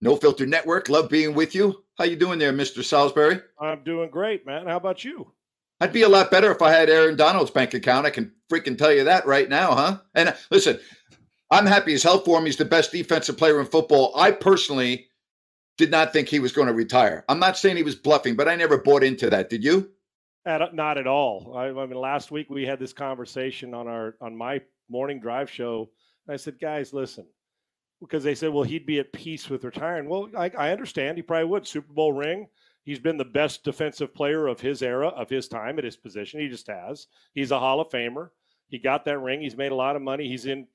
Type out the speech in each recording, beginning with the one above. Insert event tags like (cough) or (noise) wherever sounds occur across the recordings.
No Filter Network. Love being with you. How you doing there, Mr. Salisbury? I'm doing great, man. How about you? I'd be a lot better if I had Aaron Donald's bank account. I can freaking tell you that right now, huh? And uh, listen, I'm happy as hell for him. He's the best defensive player in football. I personally did not think he was going to retire. I'm not saying he was bluffing, but I never bought into that. Did you? At, not at all. I, I mean, last week we had this conversation on our on my morning drive show. I said, guys, listen, because they said, well, he'd be at peace with retiring. Well, I, I understand. He probably would. Super Bowl ring. He's been the best defensive player of his era, of his time at his position. He just has. He's a Hall of Famer. He got that ring. He's made a lot of money. He's in.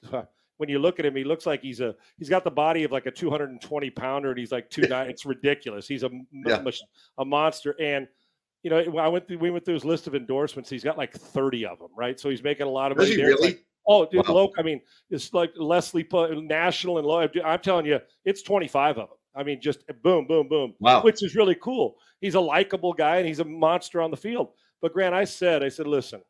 when you look at him, he looks like he's a. He's got the body of like a 220 pounder, and he's like two nine. It's ridiculous. He's a Yeah. a monster. And you know, I went through, we went through his list of endorsements. He's got like 30 of them, right? So he's making a lot of Does money. he there. Really? like, oh, dude, Wow. local. I mean, it's like Leslie National and low. I'm telling you, it's 25 of them. I mean, just eh, boom, boom, boom, Wow. which is really cool. He's a likable guy and he's a monster on the field. But Grant, I said, I said, listen,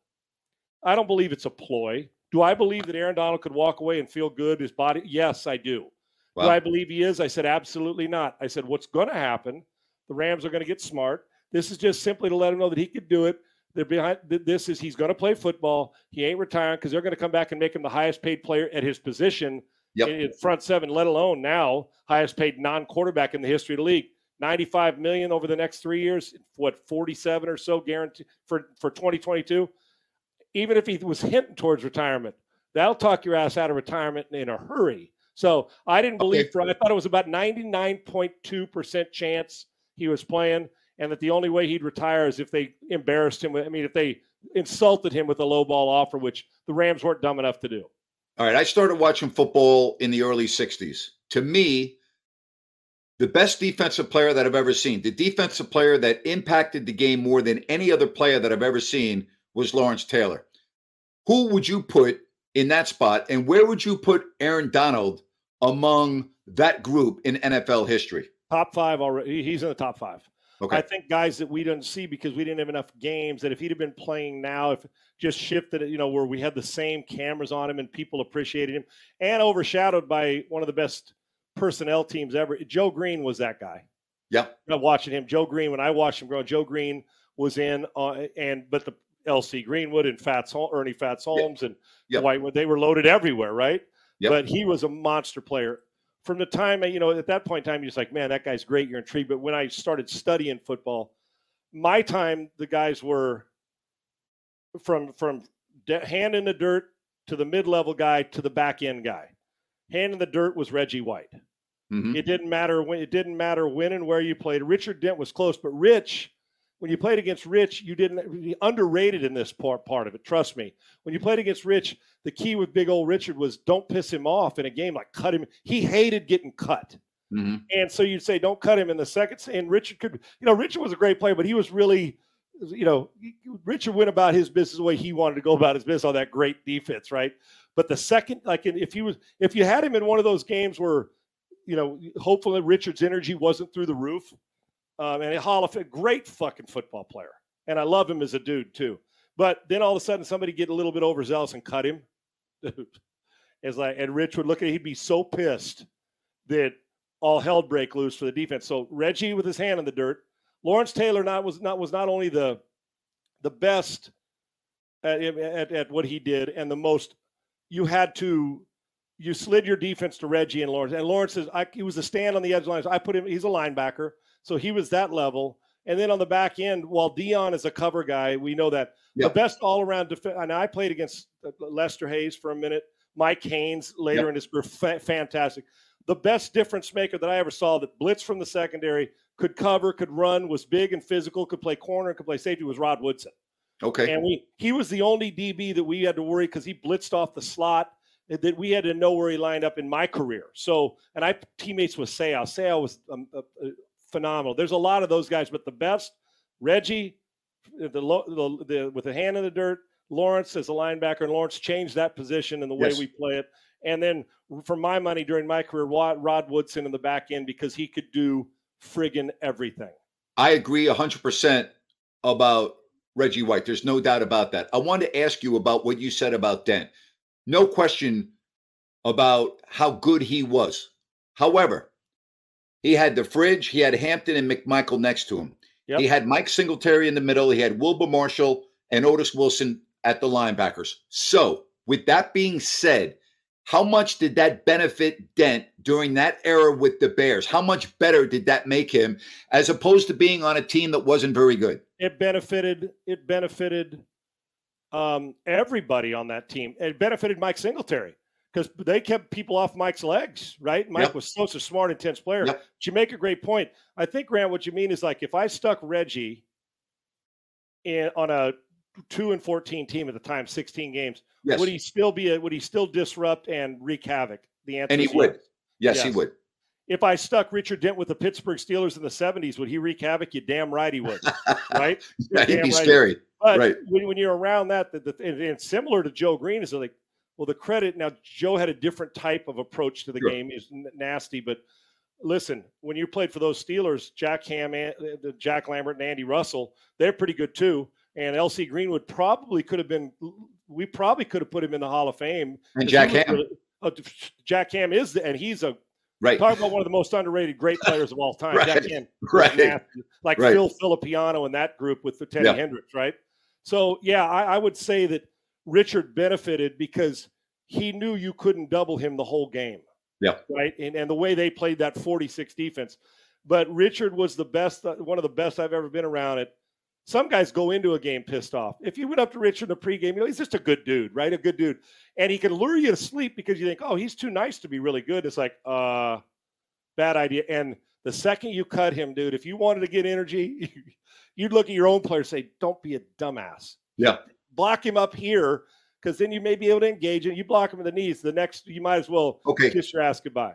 I don't believe it's a ploy. Do I believe that Aaron Donald could walk away and feel good? His body? Yes, I do. Wow. Do I believe he is? I said, absolutely not. I said, what's going to happen? The Rams are going to get smart. This is just simply to let him know that he could do it. They're behind. This is he's going to play football. He ain't retiring because they're going to come back and make him the highest paid player at his position Yep. in, in front seven, let alone now highest paid non-quarterback in the history of the league. 95 million over the next three years. What 47 or so guaranteed for for 2022. Even if he was hinting towards retirement, that'll talk your ass out of retirement in a hurry. So I didn't believe Okay. for I thought it was about 99.2% chance he was playing, and that the only way he'd retire is if they embarrassed him. with- I mean, if they insulted him with a low ball offer, which the Rams weren't dumb enough to do. All right, I started watching football in the early 60s. To me, the best defensive player that I've ever seen, the defensive player that impacted the game more than any other player that I've ever seen was Lawrence Taylor. Who would you put in that spot, and where would you put Aaron Donald among that group in NFL history? Top five already. He's in the top five. Okay. I think guys that we didn't see because we didn't have enough games. That if he'd have been playing now, if just shifted, it, you know, where we had the same cameras on him and people appreciated him, and overshadowed by one of the best personnel teams ever. Joe Greene was that guy. yeah. I'm watching him. Joe Greene. When I watched him grow, Joe Greene was in, uh, and but the L.C. Greenwood and Fats Ernie Fats Holmes and Yep. Whitewood, they were loaded everywhere, right? Yep. But he was a monster player. From the time you know, at that point in time, you're just like, man, that guy's great. You're intrigued. But when I started studying football, my time, the guys were from from de- hand in the dirt to the mid-level guy to the back end guy. Hand in the dirt was Reggie White. Mhm. It didn't matter when it didn't matter when and where you played. Richard Dent was close, but Rich, when you played against Rich, you didn't underrated in this part part of it. Trust me. When you played against Rich, the key with big old Richard was don't piss him off in a game like cut him. He hated getting cut. Mhm. And so you'd say, don't cut him in the second. And Richard could, you know, Richard was a great player, but he was really, you know, Richard went about his business the way he wanted to go about his business on that great defense, right? But the second, like, if he was, if you had him in one of those games where, you know, hopefully Richard's energy wasn't through the roof, um, and a Hall of Fame, great fucking football player, and I love him as a dude too. But then all of a sudden, somebody get a little bit overzealous and cut him. (laughs) It's like, and Rich would look at, it, he'd be so pissed that all hell break loose for the defense. So Reggie with his hand in the dirt. Lawrence Taylor not was not was not only the the best at, at, at what he did, and the most you had to you slid your defense to Reggie and Lawrence. And Lawrence is I, he was a stand on the edge lines. I put him. He's a linebacker, so he was that level. And then on the back end, while Deion is a cover guy, we know that Yep. the best all around defense. And I played against uh, Lester Hayes for a minute. Mike Haynes later Yep. in his career, fa- fantastic. The best difference maker that I ever saw that blitz from the secondary could cover, could run, was big and physical, could play corner, could play safety was Rod Woodson. Okay. And we he was the only DB that we had to worry because he blitzed off the slot that we had to know where he lined up in my career. So, and I teammates with Sayal. Sayal was um, uh, phenomenal. There's a lot of those guys, but the best, Reggie, the, the, the with the hand in the dirt, Lawrence as a linebacker, and Lawrence changed that position and the way Yes. we play it. And then for my money during my career, Rod, Rod Woodson in the back end because he could do friggin' everything. I agree 100% about Reggie White. There's no doubt about that. I want to ask you about what you said about Dent. No question about how good he was. However, he had the fridge, he had Hampton and McMichael next to him. Yep. He had Mike Singletary in the middle, he had Wilbur Marshall and Otis Wilson at the linebackers. So, with that being said, how much did that benefit Dent during that era with the Bears? How much better did that make him as opposed to being on a team that wasn't very good? it benefited it benefited um, everybody on that team. It benefited Mike Singletary because they kept people off Mike's legs, right? Mike Yep. was such a smart, intense player. Yep. But you make a great point. I think Grant, what you mean is like if I stuck Reggie in on a two and fourteen team at the time, sixteen games, Yes. would he still be a, would he still disrupt and wreak havoc? The answer and he is would. yes. Yes, he would. If I stuck Richard Dent with the Pittsburgh Steelers in the seventies, would he wreak havoc? You damn right he would, (laughs) right? Yeah, he'd be right scary. but Right. when, when you're around that, the, the, and it's similar to Joe Greene is like, well, the credit now Joe had a different type of approach to the Sure. game. Is nasty, but listen, when you played for those Steelers, Jack Ham, and, uh, Jack Lambert, and Andy Russell, they're pretty good too. And LC Greenwood probably could have been. We probably could have put him in the Hall of Fame. And Jack Ham. really- uh, Jack Ham is, the, and he's a Right. talk about one of the most underrated great players of all time. Right. Jack Ham (laughs) Right. nasty. like Right. Phil Villapiano and that group with the Teddy Yeah. Hendricks, right? So yeah, I, I would say that Richard benefited because he knew you couldn't double him the whole game. Yeah. Right. And and the way they played that 46 defense. But Richard was the best, uh, one of the best I've ever been around it. Some guys go into a game pissed off. If you went up to Richard in the pregame, you know, he's just a good dude, right? A good dude. And he can lure you to sleep because you think, oh, he's too nice to be really good. It's like, uh, bad idea. And the second you cut him, dude, if you wanted to get energy, (laughs) you'd look at your own player and say, don't be a dumbass. Yeah. Block him up here because then you may be able to engage him. You block him in the knees. The next, you might as well Okay. kiss your ass goodbye.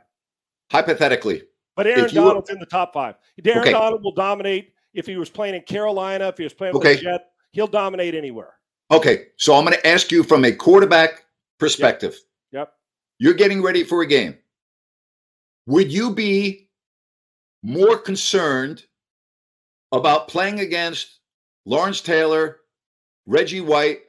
Hypothetically, But Aaron you were- Donald's in the top five. Aaron Okay. Donald will dominate if he was playing in Carolina, if he was playing with Okay. the Jet, he'll dominate anywhere. okay. So I'm going to ask you from a quarterback perspective. Yep. You're getting ready for a game. Would you be more concerned about playing against Lawrence Taylor, Reggie White,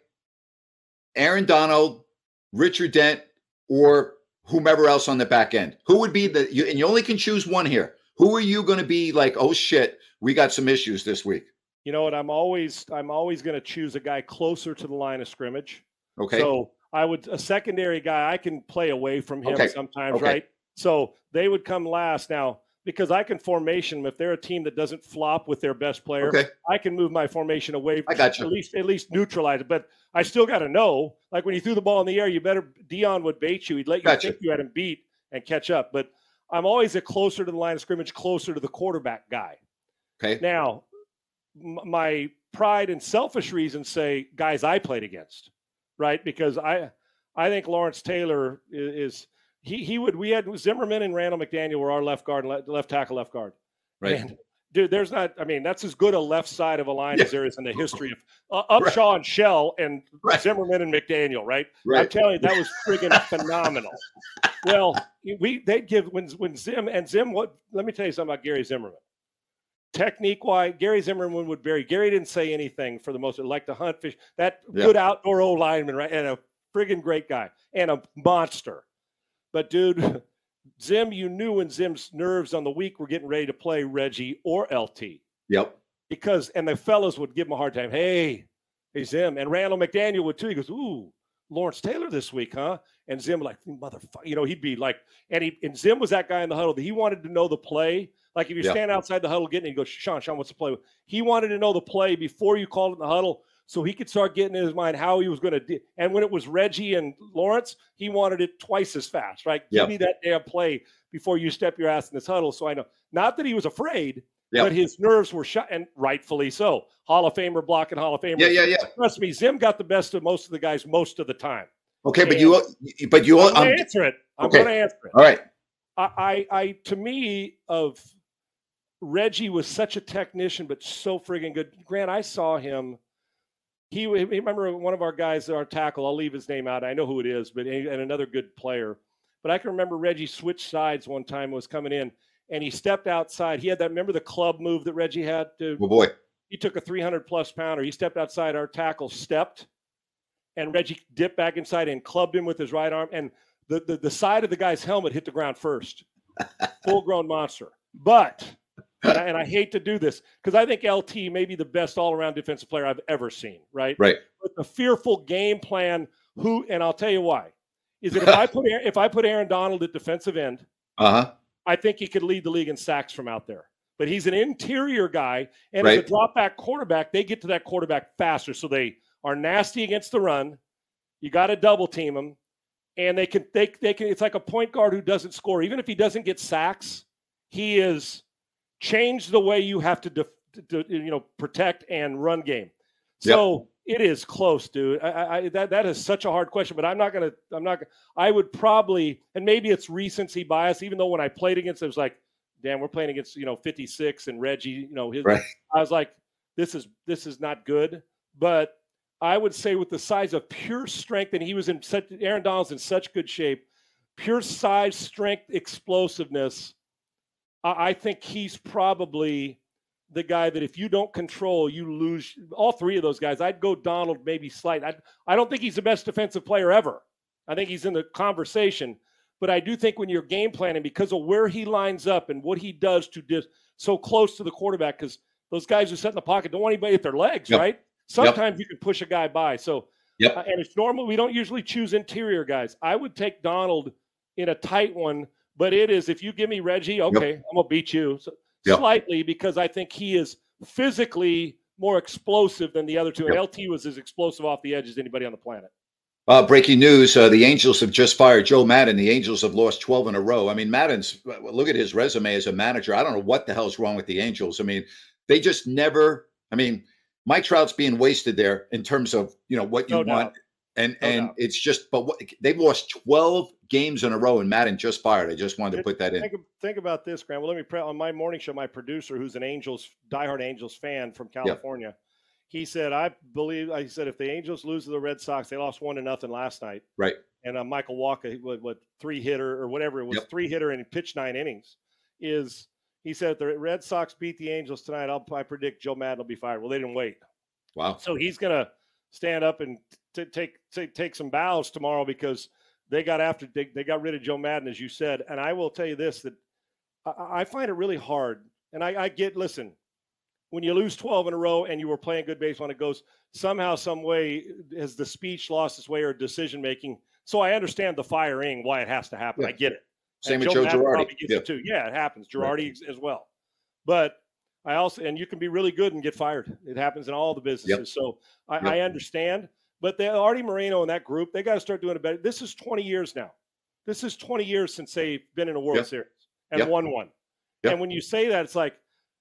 Aaron Donald, Richard Dent, or whomever else on the back end? Who would be the you, and you only can choose one here. Who are you going to be like, oh shit, we got some issues this week? You know what? I'm always I'm always going to choose a guy closer to the line of scrimmage. Okay. So I would a secondary guy I can play away from him Okay. sometimes, Okay. right? So they would come last now because I can formation them if they're a team that doesn't flop with their best player. okay. I can move my formation away. I got you. At least at least neutralize it. But I still got to know. Like when you threw the ball in the air, you better Deion would bait you. He'd let you Gotcha. think you had him beat and catch up. But I'm always a closer to the line of scrimmage, closer to the quarterback guy. Okay. Now, m- my pride and selfish reasons say guys I played against, right? Because I I think Lawrence Taylor i- is, he he would we had Zimmerman and Randall McDaniel were our left guard, left, left tackle, left guard. Right. And, dude, there's not. I mean, that's as good a left side of a line Yeah. as there is in the history of (laughs) uh, Upshaw and Shell and Right. Zimmerman and McDaniel. Right? I'm telling you, that was (laughs) friggin' phenomenal. Well, we they'd give when when Zim and Zim. What? Let me tell you something about Gary Zimmerman. Technique wise, Gary Zimmerman would vary. Gary didn't say anything for the most. Like to hunt fish. That Yeah. good outdoor old lineman, right? And a friggin' great guy and a monster. But dude, (laughs) Zim, you knew when Zim's nerves on the week were getting ready to play Reggie or LT Yep. because and the fellas would give him a hard time. Hey, Hey Zim and Randall McDaniel would too. He goes, "Ooh, Lawrence Taylor this week, huh?" And Zim like, "Motherfucker," you know, he'd be like, and he and Zim was that guy in the huddle that he wanted to know the play. Like if you Yeah. stand outside the huddle getting, it, he goes, "Sean, Sean, what's the play?" He wanted to know the play before you called it in the huddle, so he could start getting in his mind how he was going to. do And when it was Reggie and Lawrence, he wanted it twice as fast. Right? Yeah. Give me that damn play before you step your ass in this huddle. So I know not that he was afraid, Yeah. but his nerves were shot, and rightfully so. Hall of Famer blocking Hall of Famer. Yeah, yeah, yeah. Trust me, Zim got the best of most of the guys most of the time. Okay, but you, but you, I'm um, going to answer it. I'm okay. going to answer it. all right. I, I, I, to me, of Reggie was such a technician, but so friggin' good. Grant, I saw him. He, remember one of our guys, our tackle. I'll leave his name out. I know who it is, but and another good player. But I can remember Reggie switched sides one time. Was coming in, and he stepped outside. He had that. Remember the club move that Reggie had to Well, boy. he took a 300 plus pounder. He stepped outside. Our tackle stepped, and Reggie dipped back inside and clubbed him with his right arm. And the, the, the side of the guy's helmet hit the ground first. (laughs) Full grown monster. But, and I, and I hate to do this because I think LT may be the best all around defensive player I've ever seen, right? Right. But the fearful game plan, who, and I'll tell you why, is that if (laughs) I put Aaron- if I put Aaron Donald at defensive end, Uh huh. I think he could lead the league in sacks from out there. But he's an interior guy, and as a drop back quarterback, they get to that quarterback faster. So they are nasty against the run. You got to double team them, and they can they they can. It's like a point guard who doesn't score, even if he doesn't get sacks. He is changed the way you have to, def, to you know protect and run game. So it is close, dude. I, I, I- that that is such a hard question, but I'm not gonna. I'm not. I would probably, and maybe it's recency bias. Even though when I played against, it was like, damn, we're playing against you know 56 and Reggie. You know his. Right. I was like, this is this is not good. But I would say with the size of pure strength, and he was in such. Aaron Donald's in such good shape. Pure size, strength, explosiveness. I, think he's probably the guy that if you don't control, you lose. All three of those guys, I'd go Donald maybe slight. I, I don't think he's the best defensive player ever. I think he's in the conversation, but I do think when you're game planning because of where he lines up and what he does to dis, so close to the quarterback, because those guys who sit in the pocket don't want anybody at their legs, Yep. right? Sometimes you can push a guy by. So, Yep. uh, and it's normal. We don't usually choose interior guys. I would take Donald in a tight one, but it is if you give me Reggie, okay, I'm gonna beat you so, Yep. slightly because I think he is physically more explosive than the other two. And LT was as explosive off the edge as anybody on the planet. Uh, breaking news: uh, The Angels have just fired Joe Maddon. The Angels have lost 12 in a row. I mean, Maddon's look at his resume as a manager. I don't know what the hell's wrong with the Angels. I mean, they just never. I mean, Mike Trout's being wasted there in terms of you know what you No want, doubt. and No and doubt. it's just. But what, they've lost 12 games in a row, and Maddon just fired. I just wanted to put that in. Think, think about this, Grant. Well, let me pre- on my morning show. My producer, who's an Angels diehard Angels fan from California, he said, "I believe." I said, if the Angels lose to the Red Sox, they lost one to nothing last night. Right. and uh, Michael Wacha, what, what three hitter or whatever it was, Yep. three hitter and he pitched nine innings. Is he said if the Red Sox beat the Angels tonight? I'll I predict Joe Maddon will be fired. Well, they didn't wait, Wow. so he's gonna stand up and t- take take take some bows tomorrow because they got after they, they got rid of Joe Maddon, as you said. And I will tell you this that I, I find it really hard. And I, I get listen when you lose 12 in a row and you were playing good baseball and it goes somehow some way has the speech lost its way or decision making so i understand the firing why it has to happen Yeah. i get it Same with Joe Maddon Girardi. Yeah. it too yeah it happens. Girardi as well but i also and you can be really good and get fired it happens in all the businesses so I, Yep. I understand but they Arte Moreno and that group they got to start doing it better this is 20 years now this is 20 years since they've been in a world Yep. series and Yep. won one Yep. and when you say that it's like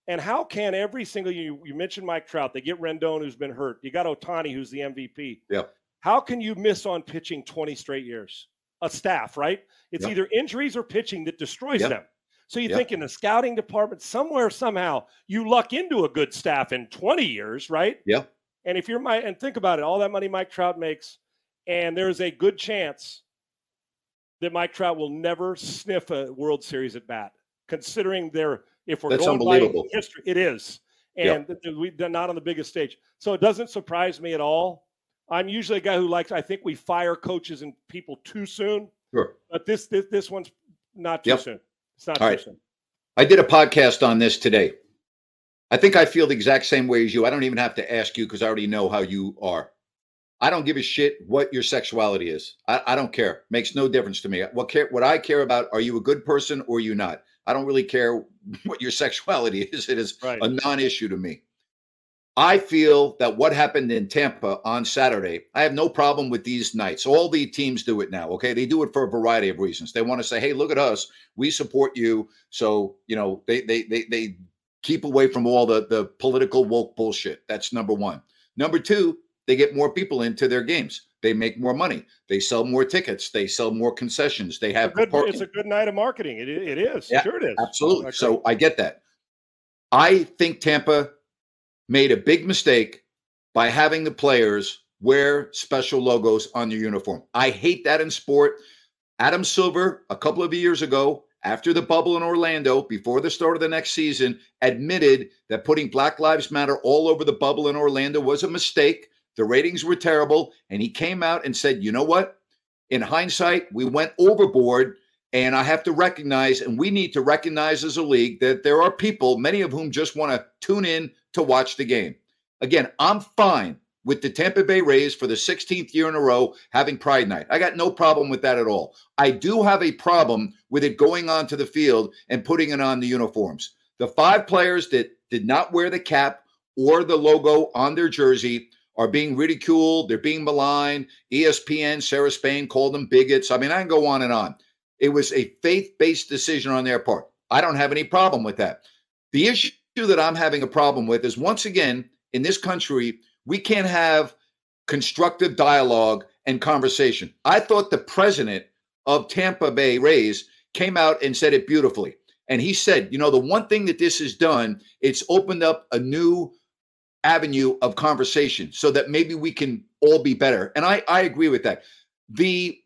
and how can every single you you mentioned Mike Trout, they get Rendon who's been hurt. You got Ohtani who's the MVP. Yep. How can you miss on pitching 20 straight years? A staff, right? It's either injuries or pitching that destroys them. So you think in the scouting department somewhere somehow you luck into a good staff in 20 years, right? Yeah. And if you're my and think about it, all that money Mike Trout makes, and there's a good chance that Mike Trout will never sniff a World Series at bat, considering their if we're That's going by unbelievable. history, it is, and th- we, they're not on the biggest stage, so it doesn't surprise me at all. I'm usually a guy who likes. I think we fire coaches and people too soon, Sure. but this this, this one's not too Yep. soon. It's not All too right. soon. I did a podcast on this today. I think I feel the exact same way as you. I don't even have to ask you because I already know how you are. I don't give a shit what your sexuality is. I, I don't care. Makes no difference to me. What care what I care about, are you a good person or are you not? I don't really care (laughs) what your sexuality (laughs) is. It is Right. a non-issue to me. I feel that what happened in Tampa on Saturday, I have no problem with these nights. All the teams do it now. Okay. They do it for a variety of reasons. They want to say, hey, look at us. We support you. So, you know, they they they they keep away from all the the political woke bullshit. That's number one. Number two, they get more people into their games. They make more money. They sell more tickets. They sell more concessions. They have It's a good, parking. it's a good night of marketing. It, it is. Yeah, sure it is. Absolutely. So. I get that. I think Tampa made a big mistake by having the players wear special logos on their uniform. I hate that in sport. Adam Silver, a couple of years ago, after the bubble in Orlando, before the start of the next season, admitted that putting Black Lives Matter all over the bubble in Orlando was a mistake. The ratings were terrible. And he came out and said, you know what? In hindsight, we went overboard. And I have to recognize, and we need to recognize as a league, that there are people, many of whom just want to tune in to watch the game. Again, I'm fine with the Tampa Bay Rays for the 16th year in a row having Pride Night. I got no problem with that at all. I do have a problem with it going onto the field and putting it on the uniforms. The five players that did not wear the cap or the logo on their jersey are being ridiculed. They're being maligned. ESPN, Sarah Spain called them bigots. I mean, I can go on and on. It was a faith based decision on their part. I don't have any problem with that. The issue that I'm having a problem with is once again, in this country, we can't have constructive dialogue and conversation. I thought the president of Tampa Bay Rays came out and said it beautifully. And he said, you know, the one thing that this has done, it's opened up a new avenue of conversation so that maybe we can all be better. And I, I agree with that. The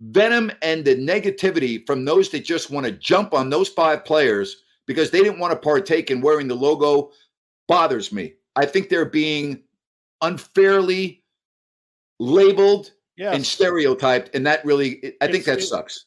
venom and the negativity from those that just want to jump on those five players because they didn't want to partake in wearing the logo bothers me. I think they're being unfairly labeled Yes. and stereotyped, and that really, I think It's- that it- sucks.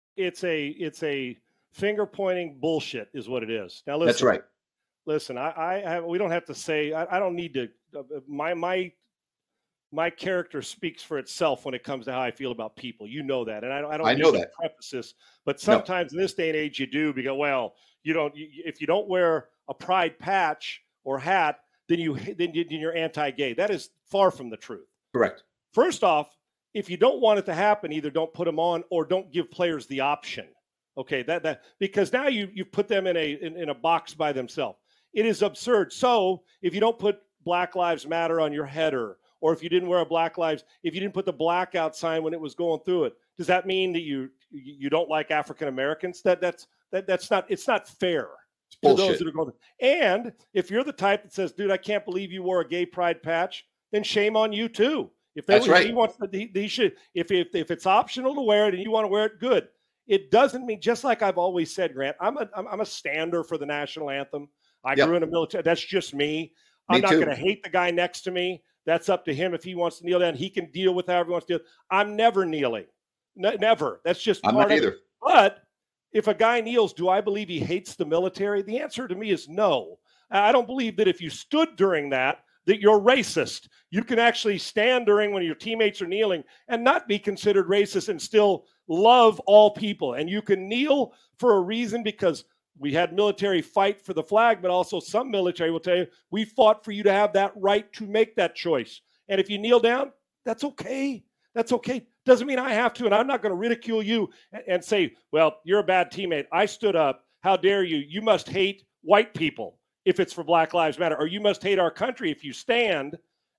It's a it's a finger pointing bullshit is what it is. Now listen, That's right. Listen, I, I have, we don't have to say. I, I don't need to. Uh, my my my character speaks for itself when it comes to how I feel about people. You know that, and I don't. I don't I know that. preface this, but sometimes in this day and age, you do because well, you don't. You, if you don't wear a pride patch or hat, then, you, then you're anti-gay. That is far from the truth. Correct. First off, if you don't want it to happen, either don't put them on or don't give players the option. Okay, that that because now you you put them in a in, in a box by themselves. It is absurd. So if you don't put Black Lives Matter on your header, or if you didn't wear a Black Lives, if you didn't put the blackout sign when it was going through it, does that mean that you you don't like African Americans? That that's that that's not it's not fair It's to those that are going. And if you're the type that says, "Dude, I can't believe you wore a gay pride patch," then shame on you too. If they, That's if right. he wants to, he, he should. If, if if it's optional to wear it and you want to wear it, good. It doesn't mean just like I've always said, Grant. I'm a I'm, I'm a stander for the national anthem. I Yep. grew in a military. That's just me. Me I'm not going to hate the guy next to me. That's up to him if he wants to kneel down. He can deal with however he wants to deal. I'm never kneeling. Ne- never. That's just I'm not of it. either. But if a guy kneels, do I believe he hates the military? The answer to me is no. I don't believe that if you stood during that, that you're racist. You can actually stand during when your teammates are kneeling and not be considered racist and still love all people. And you can kneel for a reason because we had military fight for the flag, but also some military will tell you we fought for you to have that right to make that choice. And if you kneel down, that's okay. That's okay. Doesn't mean I have to. And I'm not going to ridicule you and, say, well, you're a bad teammate. I stood up. How dare you? You must hate white people if it's for Black Lives Matter, or you must hate our country if you stand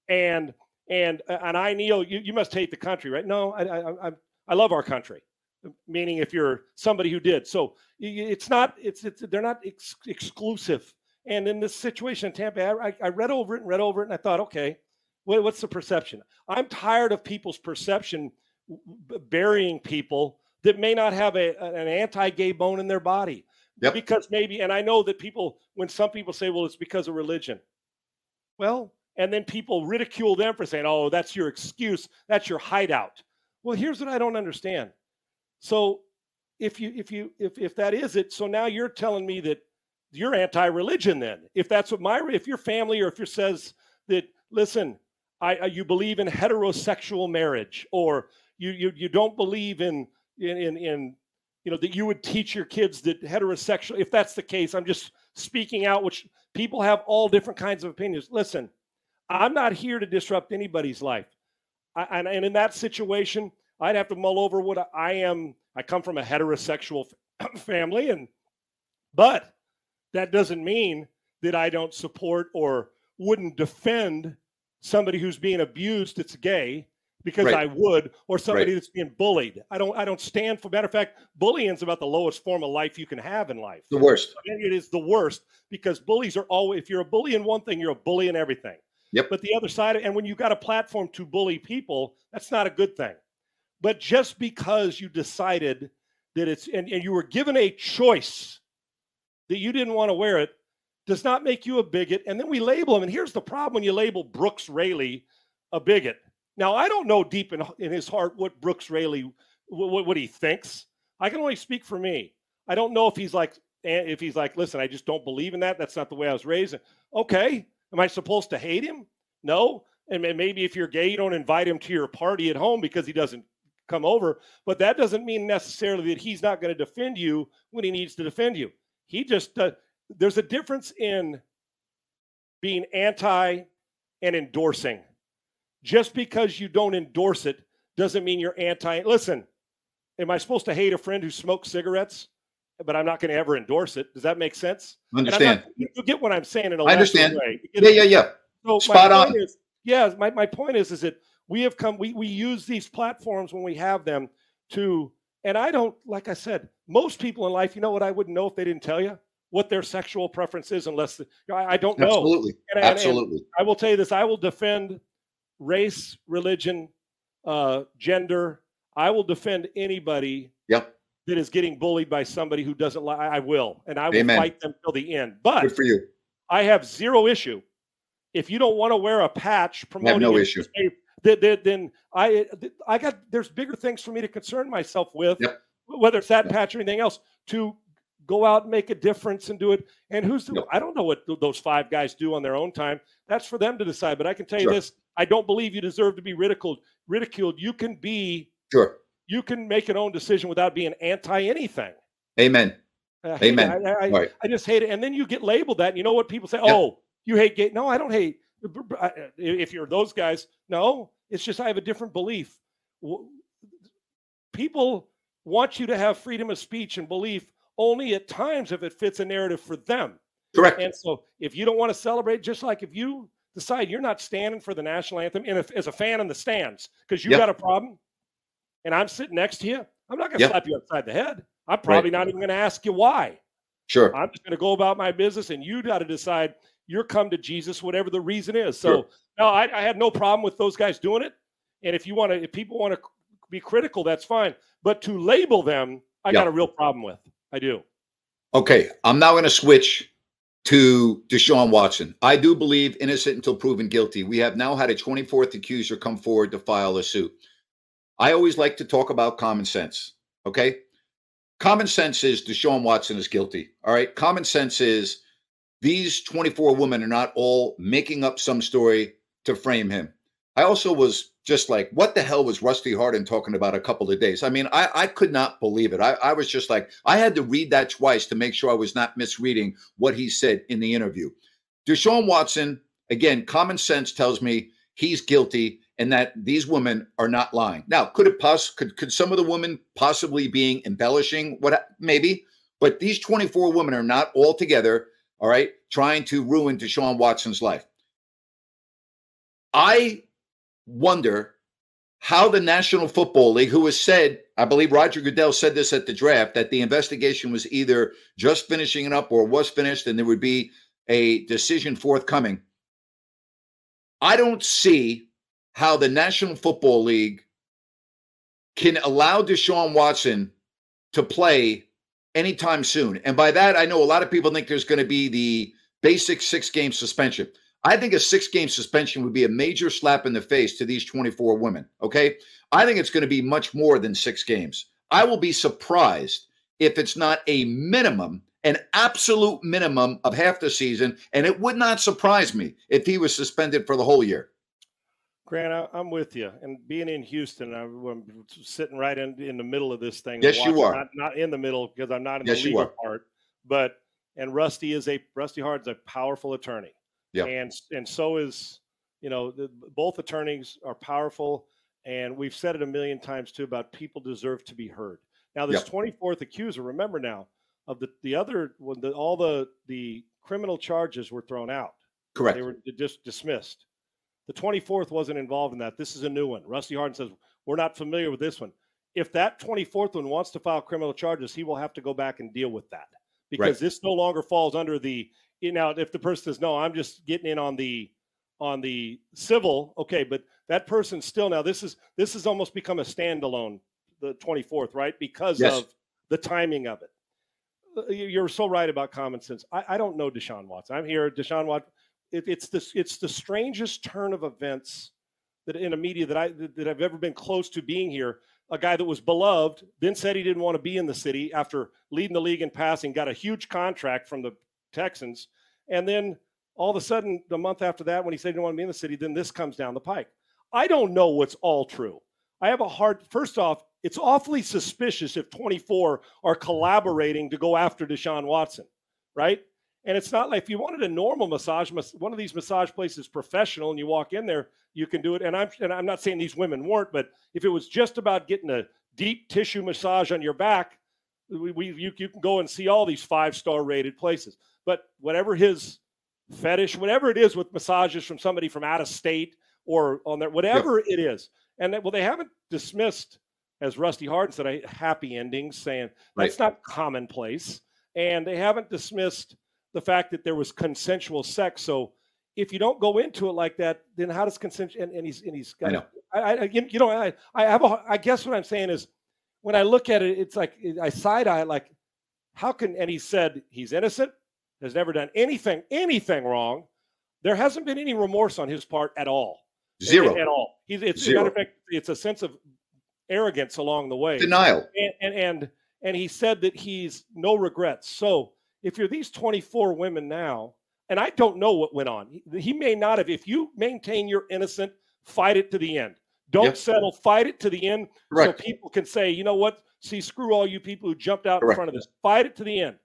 and and uh, and I kneel. You, you must hate the country, right? No, I I, I, I love our country meaning if you're somebody who did. So it's not it's, it's they're not ex- exclusive. And in this situation in Tampa, I, I, read over it and read over it, and I thought, okay, what, what's the perception? I'm tired of people's perception burying people that may not have a, an anti-gay bone in their body. Yep. Because maybe, and I know that people, when some people say, well, it's because of religion. Well, and then people ridicule them for saying, oh, that's your excuse, that's your hideout. Well, here's what I don't understand so if you if you if if that is it, so now you're telling me that you're anti-religion then. If that's what my if your family or if your says that listen, I you believe in heterosexual marriage or you you you don't believe in in in, in you know that you would teach your kids that heterosexual if that's the case i'm just speaking out which people have all different kinds of opinions. Listen i'm not here to disrupt anybody's life. I, and, and in that situation I'd have to mull over what I am. I come from a heterosexual (clears throat) family, and but that doesn't mean that I don't support or wouldn't defend somebody who's being abused that's gay because right. I would, or somebody right. that's being bullied. I don't. I don't stand for. Matter of fact, bullying is about the lowest form of life you can have in life. The worst. it is the worst because bullies are always. If you're a bully in one thing, you're a bully in everything. Yep. But the other side, and when you've got a platform to bully people, that's not a good thing. But just because you decided that it's, and, and you were given a choice that you didn't want to wear it, does not make you a bigot. And then we label them. And here's the problem when you label Brooks Raley a bigot. Now, I don't know deep in, in his heart what Brooks Raley, what, what he thinks. I can only speak for me. I don't know if he's like, eh, if he's like, listen, I just don't believe in that. That's not the way I was raised. Okay. Am I supposed to hate him? No. And maybe if you're gay, you don't invite him to your party at home because he doesn't come over. But that doesn't mean necessarily that he's not going to defend you when he needs to defend you. He just, uh, there's a difference in being anti and endorsing. Just because you don't endorse it doesn't mean you're anti. Listen, am I supposed to hate a friend who smokes cigarettes? But I'm not going to ever endorse it. Does that make sense? Understand? Not, you get what I'm saying in a I understand. way. Yeah, yeah, yeah. So Spot on. Is, yeah, my, my point is, is that we have come we, we use these platforms when we have them to and i don't like i said most people in life you know what i wouldn't know if they didn't tell you what their sexual preference is unless I, I don't know absolutely and, absolutely and i will tell you this i will defend race religion uh, gender i will defend anybody yep. that is getting bullied by somebody who doesn't like i will and i will Amen. fight them till the end but Good for you i have zero issue if you don't want to wear a patch promoting no issue then I I got there's bigger things for me to concern myself with, yep. whether it's that yep. patch or anything else, to go out and make a difference and do it. And who's the. I don't know what those five guys do on their own time. That's for them to decide. But I can tell you this: I don't believe you deserve to be ridiculed. Ridiculed. You can be sure. You can make an own decision without being anti anything. Amen. Uh, I Amen. I, I, right. I, just hate it. And then you get labeled that. And you know what people say? Oh, you hate gay. No, I don't hate uh, uh, if you're those guys, no, it's just I have a different belief. People want you to have freedom of speech and belief only at times if it fits a narrative for them. Correct. And so if you don't want to celebrate, just like if you decide you're not standing for the national anthem and if, as a fan in the stands because you yep. got a problem and I'm sitting next to you, I'm not going to yep. slap you upside the head. I'm probably right. not even going to ask you why. Sure. I'm just going to go about my business and you got to decide you're come to Jesus, whatever the reason is. So sure. no, I, I had no problem with those guys doing it. And if you want to, if people want to be critical, that's fine. But to label them, I yeah. got a real problem with. I do. Okay, I'm now going to switch to Deshaun Watson. I do believe innocent until proven guilty. We have now had a 24th accuser come forward to file a suit. I always like to talk about common sense. Okay, common sense is Deshaun Watson is guilty. All right, common sense is these 24 women are not all making up some story to frame him. I also was just like, what the hell was Rusty Hardin talking about a couple of days? I mean, I, I could not believe it. I, I was just like, I had to read that twice to make sure I was not misreading what he said in the interview. Deshaun Watson, again, common sense tells me he's guilty and that these women are not lying. Now, could it poss- could could some of the women possibly being embellishing what maybe, but these 24 women are not all together, all right, trying to ruin Deshaun Watson's life. I wonder how the National Football League, who has said, I believe Roger Goodell said this at the draft, that the investigation was either just finishing it up or was finished and there would be a decision forthcoming. I don't see how the National Football League can allow Deshaun Watson to play anytime soon. And by that, I know a lot of people think there's going to be the basic six game suspension. I think a six game suspension would be a major slap in the face to these 24 women. Okay. I think it's going to be much more than six games. I will be surprised if it's not a minimum, an absolute minimum of half the season. And it would not surprise me if he was suspended for the whole year. Grant, I, am with you. And being in Houston, I'm sitting right in, in the middle of this thing. Yes, you are. Not, not, in the middle because I'm not in yes, the legal part. But and Rusty is a Rusty Hard's a powerful attorney. Yeah. And and so is you know the, both attorneys are powerful, and we've said it a million times too about people deserve to be heard. Now this yep. 24th accuser, remember now, of the the other when the, all the the criminal charges were thrown out. Correct. They were just dismissed. The 24th wasn't involved in that. This is a new one. Rusty Hardin says we're not familiar with this one. If that 24th one wants to file criminal charges, he will have to go back and deal with that because right. this no longer falls under the you know if the person says no i'm just getting in on the on the civil okay but that person still now this is this has almost become a standalone the 24th right because yes. of the timing of it. Uh, you're so right about common sense. I, I don't know deshaun watson. I'm here deshaun watson it, it's this it's the strangest turn of events that in a media that i that i've ever been close to being here. A guy that was beloved then said he didn't want to be in the city after leading the league in passing got a huge contract from the Texans. And then all of a sudden, the month after that, when he said he didn't want to be in the city, then this comes down the pike. I don't know what's all true. I have a hard, first off, it's awfully suspicious if 24 are collaborating to go after Deshaun Watson, right? And it's not like if you wanted a normal massage, one of these massage places professional, and you walk in there, you can do it. And I'm and I'm not saying these women weren't, but if it was just about getting a deep tissue massage on your back, we, we you, you can go and see all these five star rated places. But whatever his fetish, whatever it is with massages from somebody from out of state or on there, whatever yep. it is. And well, they haven't dismissed, as Rusty Hardin said, a happy ending, saying that's right. not commonplace. And they haven't dismissed the fact that there was consensual sex. So if you don't go into it like that, then how does consent? And, and he's and he's got. I know. I, I, you know I I have a. I guess what I'm saying is, when I look at it, it's like I side eye like, how can? And he said he's innocent has never done anything, anything wrong. There hasn't been any remorse on his part at all. Zero. At, at all. He's, it's, Zero. matter of fact, it's a sense of arrogance along the way. Denial. And, and, and, and he said that he's no regrets. So if you're these 24 women now, and I don't know what went on, he, he may not have. If you maintain you're innocent, fight it to the end. Don't yep. settle. Fight it to the end, Correct. so people can say, you know what? See, screw all you people who jumped out Correct. in front of this. Fight it to the end.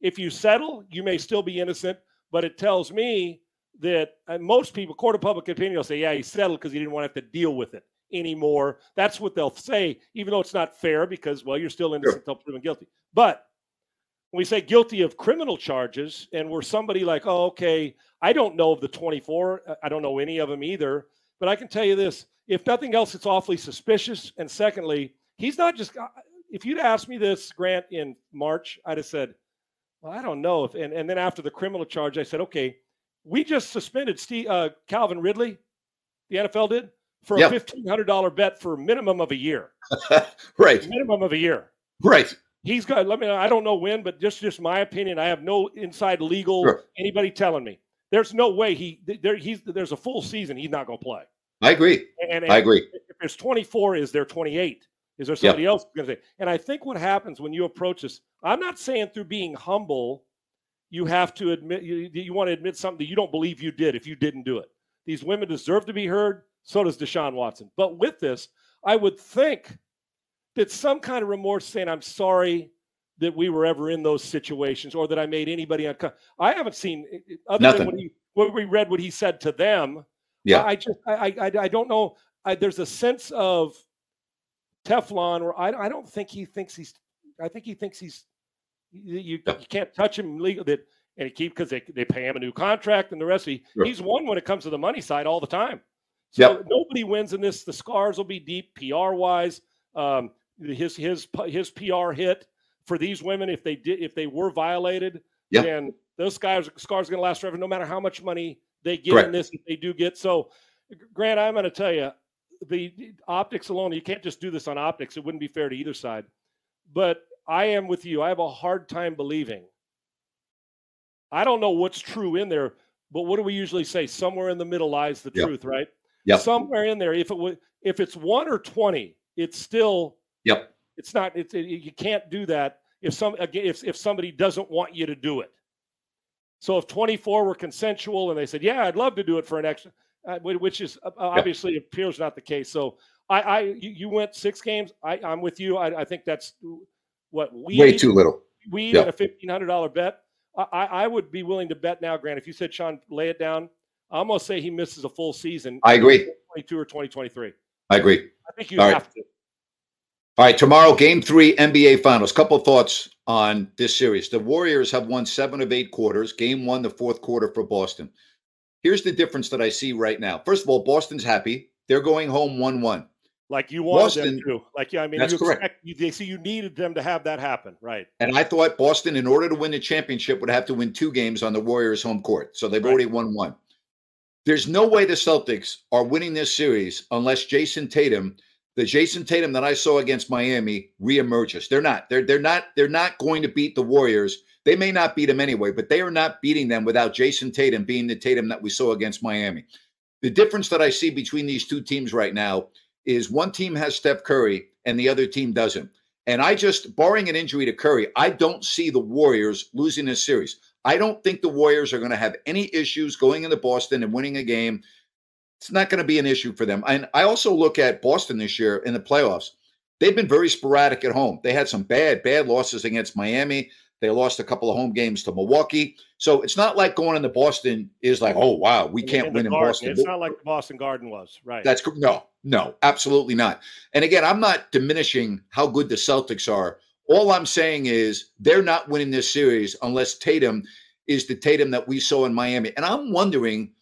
If you settle, you may still be innocent, but it tells me that most people, court of public opinion, will say, yeah, he settled because he didn't want to have to deal with it anymore. That's what they'll say, even though it's not fair because, well, you're still innocent until proven guilty. But when we say guilty of criminal charges and we're somebody like, oh, okay, I don't know of the 24, I don't know any of them either, but I can tell you this if nothing else, it's awfully suspicious. And secondly, he's not just, uh, if you'd asked me this, Grant, in March, I'd have said, well, I don't know if, and, and then after the criminal charge, I said, okay, we just suspended Steve, uh, Calvin Ridley, the NFL did, for yep. a fifteen hundred dollar bet for a minimum of a year. (laughs) right. Minimum of a year. Right. He's got. Let me. I don't know when, but just just my opinion. I have no inside legal sure. anybody telling me. There's no way he there. He's there's a full season. He's not going to play. I agree. And, and I agree. If there's 24, is there 28? Is there somebody yep. else going to say? And I think what happens when you approach this, I'm not saying through being humble, you have to admit you, you want to admit something that you don't believe you did if you didn't do it. These women deserve to be heard. So does Deshaun Watson. But with this, I would think that some kind of remorse saying, I'm sorry that we were ever in those situations or that I made anybody uncomfortable. I haven't seen eh, eh, other Nothing. than what, he, what we read what he said to them. Yeah. I, I just I, I I don't know. I, there's a sense of Teflon or I I don't think he thinks he's. I think he thinks he's. You you, Yeah. you can't touch him legally. that and he keep because they they pay him a new contract and the rest of he, Sure. he's won when it comes to the money side all the time. So Yep. nobody wins in this. The scars will be deep PR wise. Um, his his his PR hit for these women if they did if they were violated, Yep. then those scars scars are going to last forever, no matter how much money they get Correct. in this. If they do get so, Grant, I'm going to tell you, the optics alone, you can't just do this on optics. It wouldn't be fair to either side. But I am with you. I have a hard time believing. I don't know what's true in there, but what do we usually say? Somewhere in the middle lies the Yep. truth, right? Yeah. Somewhere in there, if it was, if it's one or twenty, it's still Yep. it's not. It's it, you can't do that if some again if if somebody doesn't want you to do it. So if 24 were consensual and they said, "Yeah, I'd love to do it for an extra," uh, which is uh, obviously appears not the case. So I, I you, went six games. I, I'm with you. I, I think that's what we Way too little. we Yeah. and a fifteen hundred dollar bet. I, I I would be willing to bet now, Grant. If you said Sean, lay it down. I'm gonna say he misses a full season. I agree. 22 or 2023. I agree. I think you All right. have to. All right, tomorrow, game three, NBA Finals. Couple of thoughts on this series. The Warriors have won seven of eight quarters. Game one, the fourth quarter for Boston. Here's the difference that I see right now. First of all, Boston's happy. They're going home 1 1. Like you wanted them Boston- to. Like yeah, I mean, That's you correct. you, they see you needed them to have that happen, right? And I thought Boston, in order to win the championship, would have to win two games on the Warriors' home court. So they've Right. already won one. There's no way the Celtics are winning this series unless Jayson Tatum, the Jayson Tatum that I saw against Miami, reemerges. They're not. They're they're not. They're not going to beat the Warriors. They may not beat them anyway, but they are not beating them without Jayson Tatum being the Tatum that we saw against Miami. The difference that I see between these two teams right now is one team has Steph Curry and the other team doesn't. And I just, barring an injury to Curry, I don't see the Warriors losing this series. I don't think the Warriors are going to have any issues going into Boston and winning a game. It's not going to be an issue for them. And I also look at Boston this year in the playoffs. They've been very sporadic at home. They had some bad, bad losses against Miami. They lost a couple of home games to Milwaukee. So it's not like going into Boston is like, oh, wow, we can't in win in Garden. Boston. It's not like the Boston Garden was, right? That's no, no, absolutely not. And again, I'm not diminishing how good the Celtics are. All I'm saying is they're not winning this series unless Tatum is the Tatum that we saw in Miami. And I'm wondering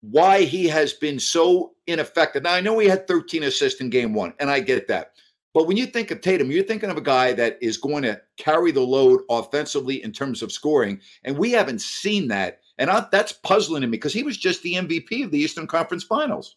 why he has been so ineffective. Now, I know he had 13 assists in game one, and I get that. But when you think of Tatum, you're thinking of a guy that is going to carry the load offensively in terms of scoring. And we haven't seen that. And I, that's puzzling to me because he was just the MVP of the Eastern Conference Finals.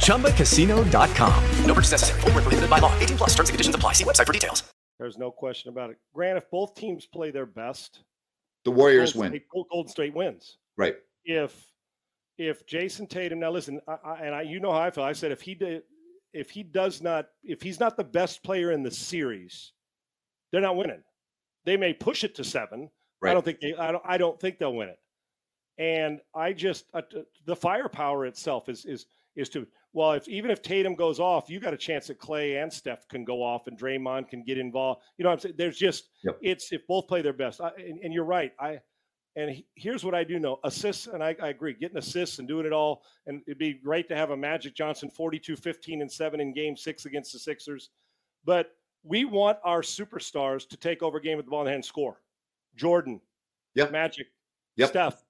ChumbaCasino.com. No purchase necessary. Void were prohibited by law. 18 plus. Terms and conditions apply. See website for details. There's no question about it. Grant, if both teams play their best, The Warriors Golden win. State, Golden State wins. Right. If if Jayson Tatum now listen, I, I, and I you know how I feel. I said if he did, if he does not, if he's not the best player in the series, they're not winning. They may push it to seven. I don't think they. I don't. I don't think they'll win it. And I just uh, the firepower itself is is is to well, if even if Tatum goes off, you got a chance that Klay and Steph can go off, and Draymond can get involved. You know what I'm saying? There's just Yep. it's if both play their best. I, and, and you're right. I and he- here's what I do know: assists, and I, I agree, getting assists and doing it all. And it'd be great to have a Magic Johnson 42, 15, and seven in Game Six against the Sixers. But we want our superstars to take over game with the ball in hand and score. Jordan, Yep. Magic, Yep. Steph.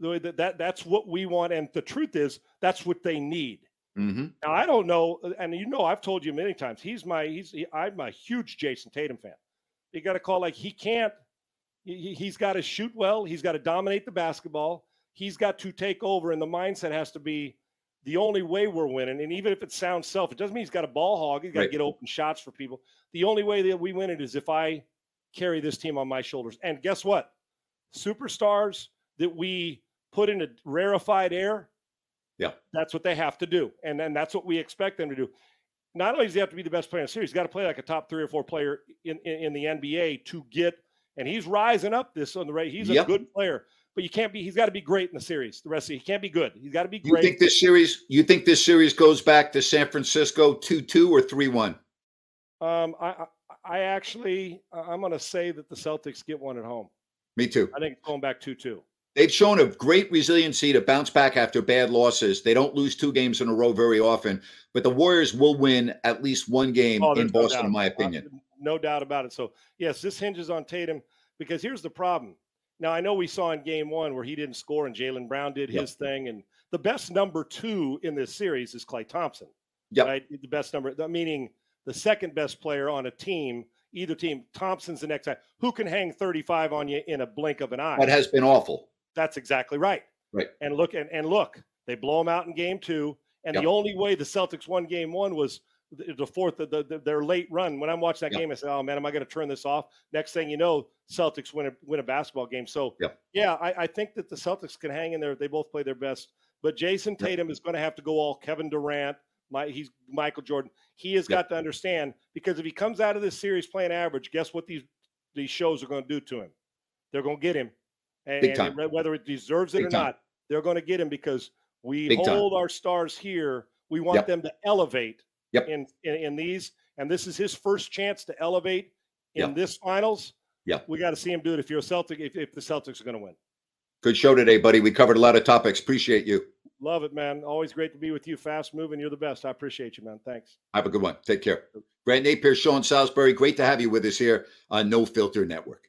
The way that, that that's what we want, and the truth is that's what they need. Mm-hmm. Now I don't know, and you know I've told you many times. He's my he's he, I'm a huge Jayson Tatum fan. You got to call like he can't. He, he's got to shoot well. He's got to dominate the basketball. He's got to take over, and the mindset has to be the only way we're winning. And even if it sounds self, it doesn't mean he's got a ball hog. He's got to Right. get open shots for people. The only way that we win it is if I carry this team on my shoulders. And guess what? Superstars that we put in a rarefied air, Yeah. that's what they have to do. And then that's what we expect them to do. Not only does he have to be the best player in the series, he's got to play like a top three or four player in, in, in the NBA to get, and he's rising up this on the right. He's Yep. a good player, but you can't be, he's got to be great in the series. The rest of it, he can't be good. He's got to be great. You think this series? You think this series goes back to San Francisco two two or three one? um, I, I, I actually, I'm going to say that the Celtics get one at home. Me too. I think it's going back 2 2. They've shown a great resiliency to bounce back after bad losses. They don't lose two games in a row very often, but the Warriors will win at least one game Oh, in there's no Boston, in my opinion. no doubt about it. So, yes, this hinges on Tatum because here's the problem. Now, I know we saw in game one where he didn't score and Jaylen Brown did Yep. his thing. And the best number two in this series is Klay Thompson. Yep. Right? The best number, meaning the second best player on a team, either team. Thompson's the next guy. Who can hang 35 on you in a blink of an eye? That has been awful. That's exactly right. Right. And look and, and look, they blow them out in game two. And Yep. the only way the Celtics won game one was the, the fourth, the, the, their late run. When I'm watching that Yep. game, I said, "Oh man, am I going to turn this off?" Next thing you know, Celtics win a win a basketball game. So Yep. yeah, I, I think that the Celtics can hang in there. They both play their best, but Jayson Tatum is going to have to go all Kevin Durant. My, he's Michael Jordan. He has got to understand because if he comes out of this series playing average, guess what these these shows are going to do to him? They're going to get him, and, Big and time. whether it deserves it Big or time. not, they're going to get him because we Big time. hold our stars here. We want Yep. them to elevate Yep. in, in in these, and this is his first chance to elevate in Yep. this finals. Yep. We got to see him do it. If you're a Celtic, if, if the Celtics are going to win, Good show today, buddy. We covered a lot of topics. Appreciate you. love it, man. Always great to be with you. Fast moving, you're the best. I appreciate you, man. Thanks. Have a good one. Take care. Grant Napear, Sean Salisbury. Great to have you with us here on No Filter Network.